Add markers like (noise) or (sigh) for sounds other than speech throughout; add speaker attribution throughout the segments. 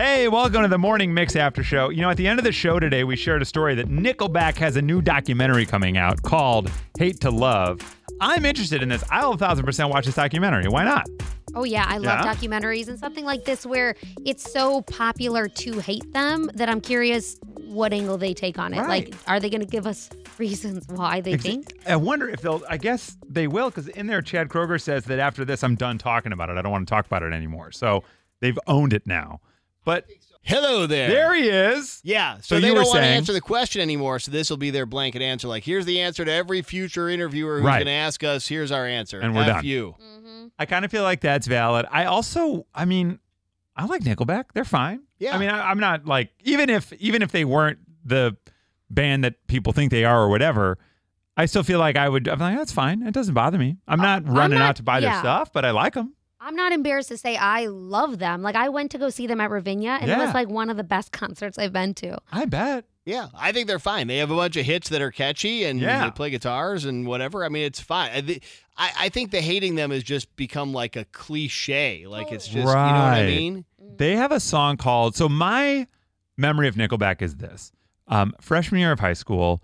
Speaker 1: Hey, welcome to the Morning Mix After Show. You know, at the end of the show today, we shared a story that Nickelback has a new documentary coming out called Hate to Love. I'm interested in this. I'll a thousand percent watch this documentary. Why not?
Speaker 2: Oh yeah, I love
Speaker 1: Yeah?
Speaker 2: documentaries and something like this where it's so popular to hate them that I'm curious what angle they take on it.
Speaker 1: Right.
Speaker 2: Like, are they going to give us (laughs) reasons why they think?
Speaker 1: I wonder if they'll. I guess they will, because in there, Chad Kroeger says that after this, I'm done talking about it. I don't want to talk about it anymore. So they've owned it now. But
Speaker 3: Hello there.
Speaker 1: there he is.
Speaker 3: Yeah.
Speaker 1: So
Speaker 3: So, they
Speaker 1: were
Speaker 3: don't want to answer the question anymore. So this will be their blanket answer. Like, here's the answer to every future interviewer who's
Speaker 1: Right.
Speaker 3: going to ask us. Here's our answer.
Speaker 1: And we're
Speaker 3: F
Speaker 1: done.
Speaker 3: you.
Speaker 2: Mm-hmm.
Speaker 1: I kind of feel like that's valid. I also, I mean, I like Nickelback. They're fine.
Speaker 3: Yeah.
Speaker 1: I mean, I, I'm not like even if even if they weren't the band that people think they are or whatever. I still feel like I would. I'm like, that's fine. It doesn't bother me. I'm not running
Speaker 2: not-
Speaker 1: out to buy their stuff, but I like them.
Speaker 2: I'm not embarrassed to say I love them. Like, I went to go see them at Ravinia, and it was like one of the best (laughs) concerts I've been to.
Speaker 1: I bet.
Speaker 3: Yeah, I think they're fine. They have a bunch of hits that are catchy, and
Speaker 1: Yeah.
Speaker 3: they play guitars and whatever. I mean, it's fine. I, thi- I, I think the hating them has just become like a cliche. Like it's just, you know what I
Speaker 1: Right.
Speaker 3: mean?
Speaker 1: They have a song called. So my memory of Nickelback is this: um, freshman year of high school,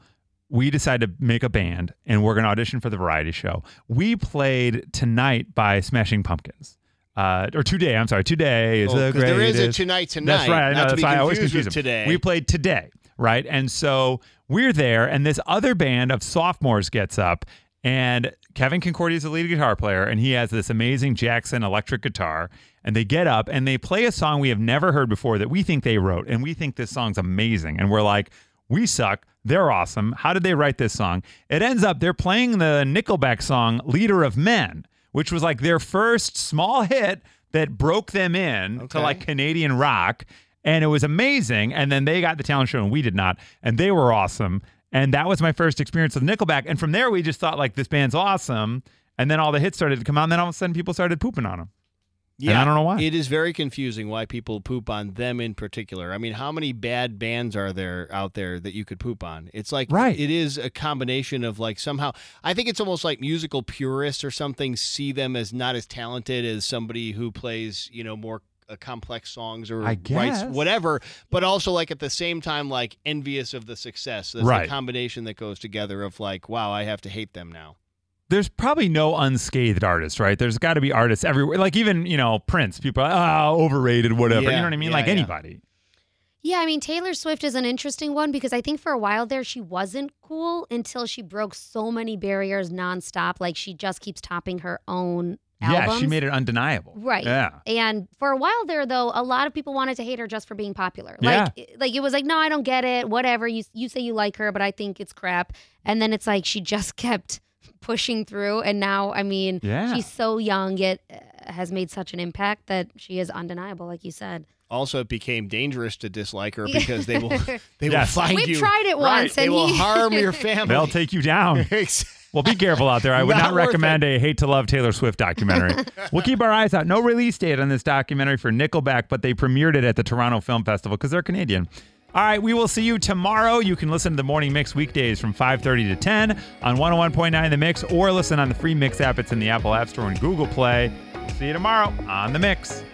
Speaker 1: we decided to make a band, and we're going to audition for the variety show. We played "Tonight" by Smashing Pumpkins, uh, or "Today." I'm sorry, "Today" is
Speaker 3: Oh,
Speaker 1: the
Speaker 3: 'cause there is a tonight tonight.
Speaker 1: That's right. I know.
Speaker 3: Not to
Speaker 1: That's
Speaker 3: be
Speaker 1: why I always confuse them.
Speaker 3: today.
Speaker 1: We played today, right? And so we're there, and this other band of sophomores gets up, and Kevin Concordia is the lead guitar player, and he has this amazing Jackson electric guitar. And they get up and they play a song we have never heard before that we think they wrote, and we think this song's amazing. And we're like, we suck. They're awesome. How did they write this song? It ends up they're playing the Nickelback song "Leader of Men," which was like their first small hit that broke them in to like Canadian rock. And it was amazing. And then they got the talent show and we did not. And they were awesome. And that was my first experience with Nickelback. And from there, we just thought like this band's awesome. And then all the hits started to come out. And then all of a sudden, people started pooping on them.
Speaker 3: Yeah,
Speaker 1: I don't know why.
Speaker 3: It is very confusing why people poop on them in particular. I mean, how many bad bands are there out there that you could poop on? It's like
Speaker 1: Right.
Speaker 3: it is a combination of like somehow I think it's almost like musical purists or something see them as not as talented as somebody who plays, you know, more uh, complex songs or writes whatever, but also like at the same time like envious of the success. There's
Speaker 1: Right.
Speaker 3: a combination that goes together of like, wow, I have to hate them now.
Speaker 1: There's probably no unscathed artist, right? There's got to be artists everywhere. Like even, you know, Prince, people are, ah, overrated, whatever. you know what I mean?
Speaker 3: yeah,
Speaker 1: like
Speaker 3: yeah.
Speaker 1: anybody.
Speaker 2: Yeah, I mean, Taylor Swift is an interesting one because I think for a while there she wasn't cool until she broke so many barriers nonstop. Like she just keeps topping her own albums.
Speaker 1: Yeah, she made it undeniable.
Speaker 2: Right.
Speaker 1: Yeah.
Speaker 2: And for a while there, though, a lot of people wanted to hate her just for being popular.
Speaker 1: Yeah.
Speaker 2: Like, like it was like, no, I don't get it. Whatever. You you say you like her, but I think it's crap. And then it's like she just (laughs) kept pushing through, and now, I mean,
Speaker 1: Yeah.
Speaker 2: she's so young yet uh, has made such an impact that she is undeniable, like you said.
Speaker 3: Also, it became dangerous to dislike her (laughs) because they will they will
Speaker 1: Yes.
Speaker 3: find
Speaker 2: We've
Speaker 3: you.
Speaker 2: tried it
Speaker 1: Right.
Speaker 2: once,
Speaker 3: They
Speaker 2: and
Speaker 3: will
Speaker 2: he (laughs)
Speaker 3: harm your family.
Speaker 1: They'll take you down. (laughs)
Speaker 3: Exactly.
Speaker 1: Well, be careful out there. I would not,
Speaker 3: Not worth
Speaker 1: recommend a hate to love Taylor Swift documentary. we'll keep our eyes out. No release date on this documentary for Nickelback, but they premiered it at the Toronto Film Festival because they're Canadian. All right, we will see you tomorrow. You can listen to the Morning Mix weekdays from 5:30 to 10 on 101.9 The Mix or listen on the free Mix app. It's in the Apple App Store and Google Play. See you tomorrow on The Mix.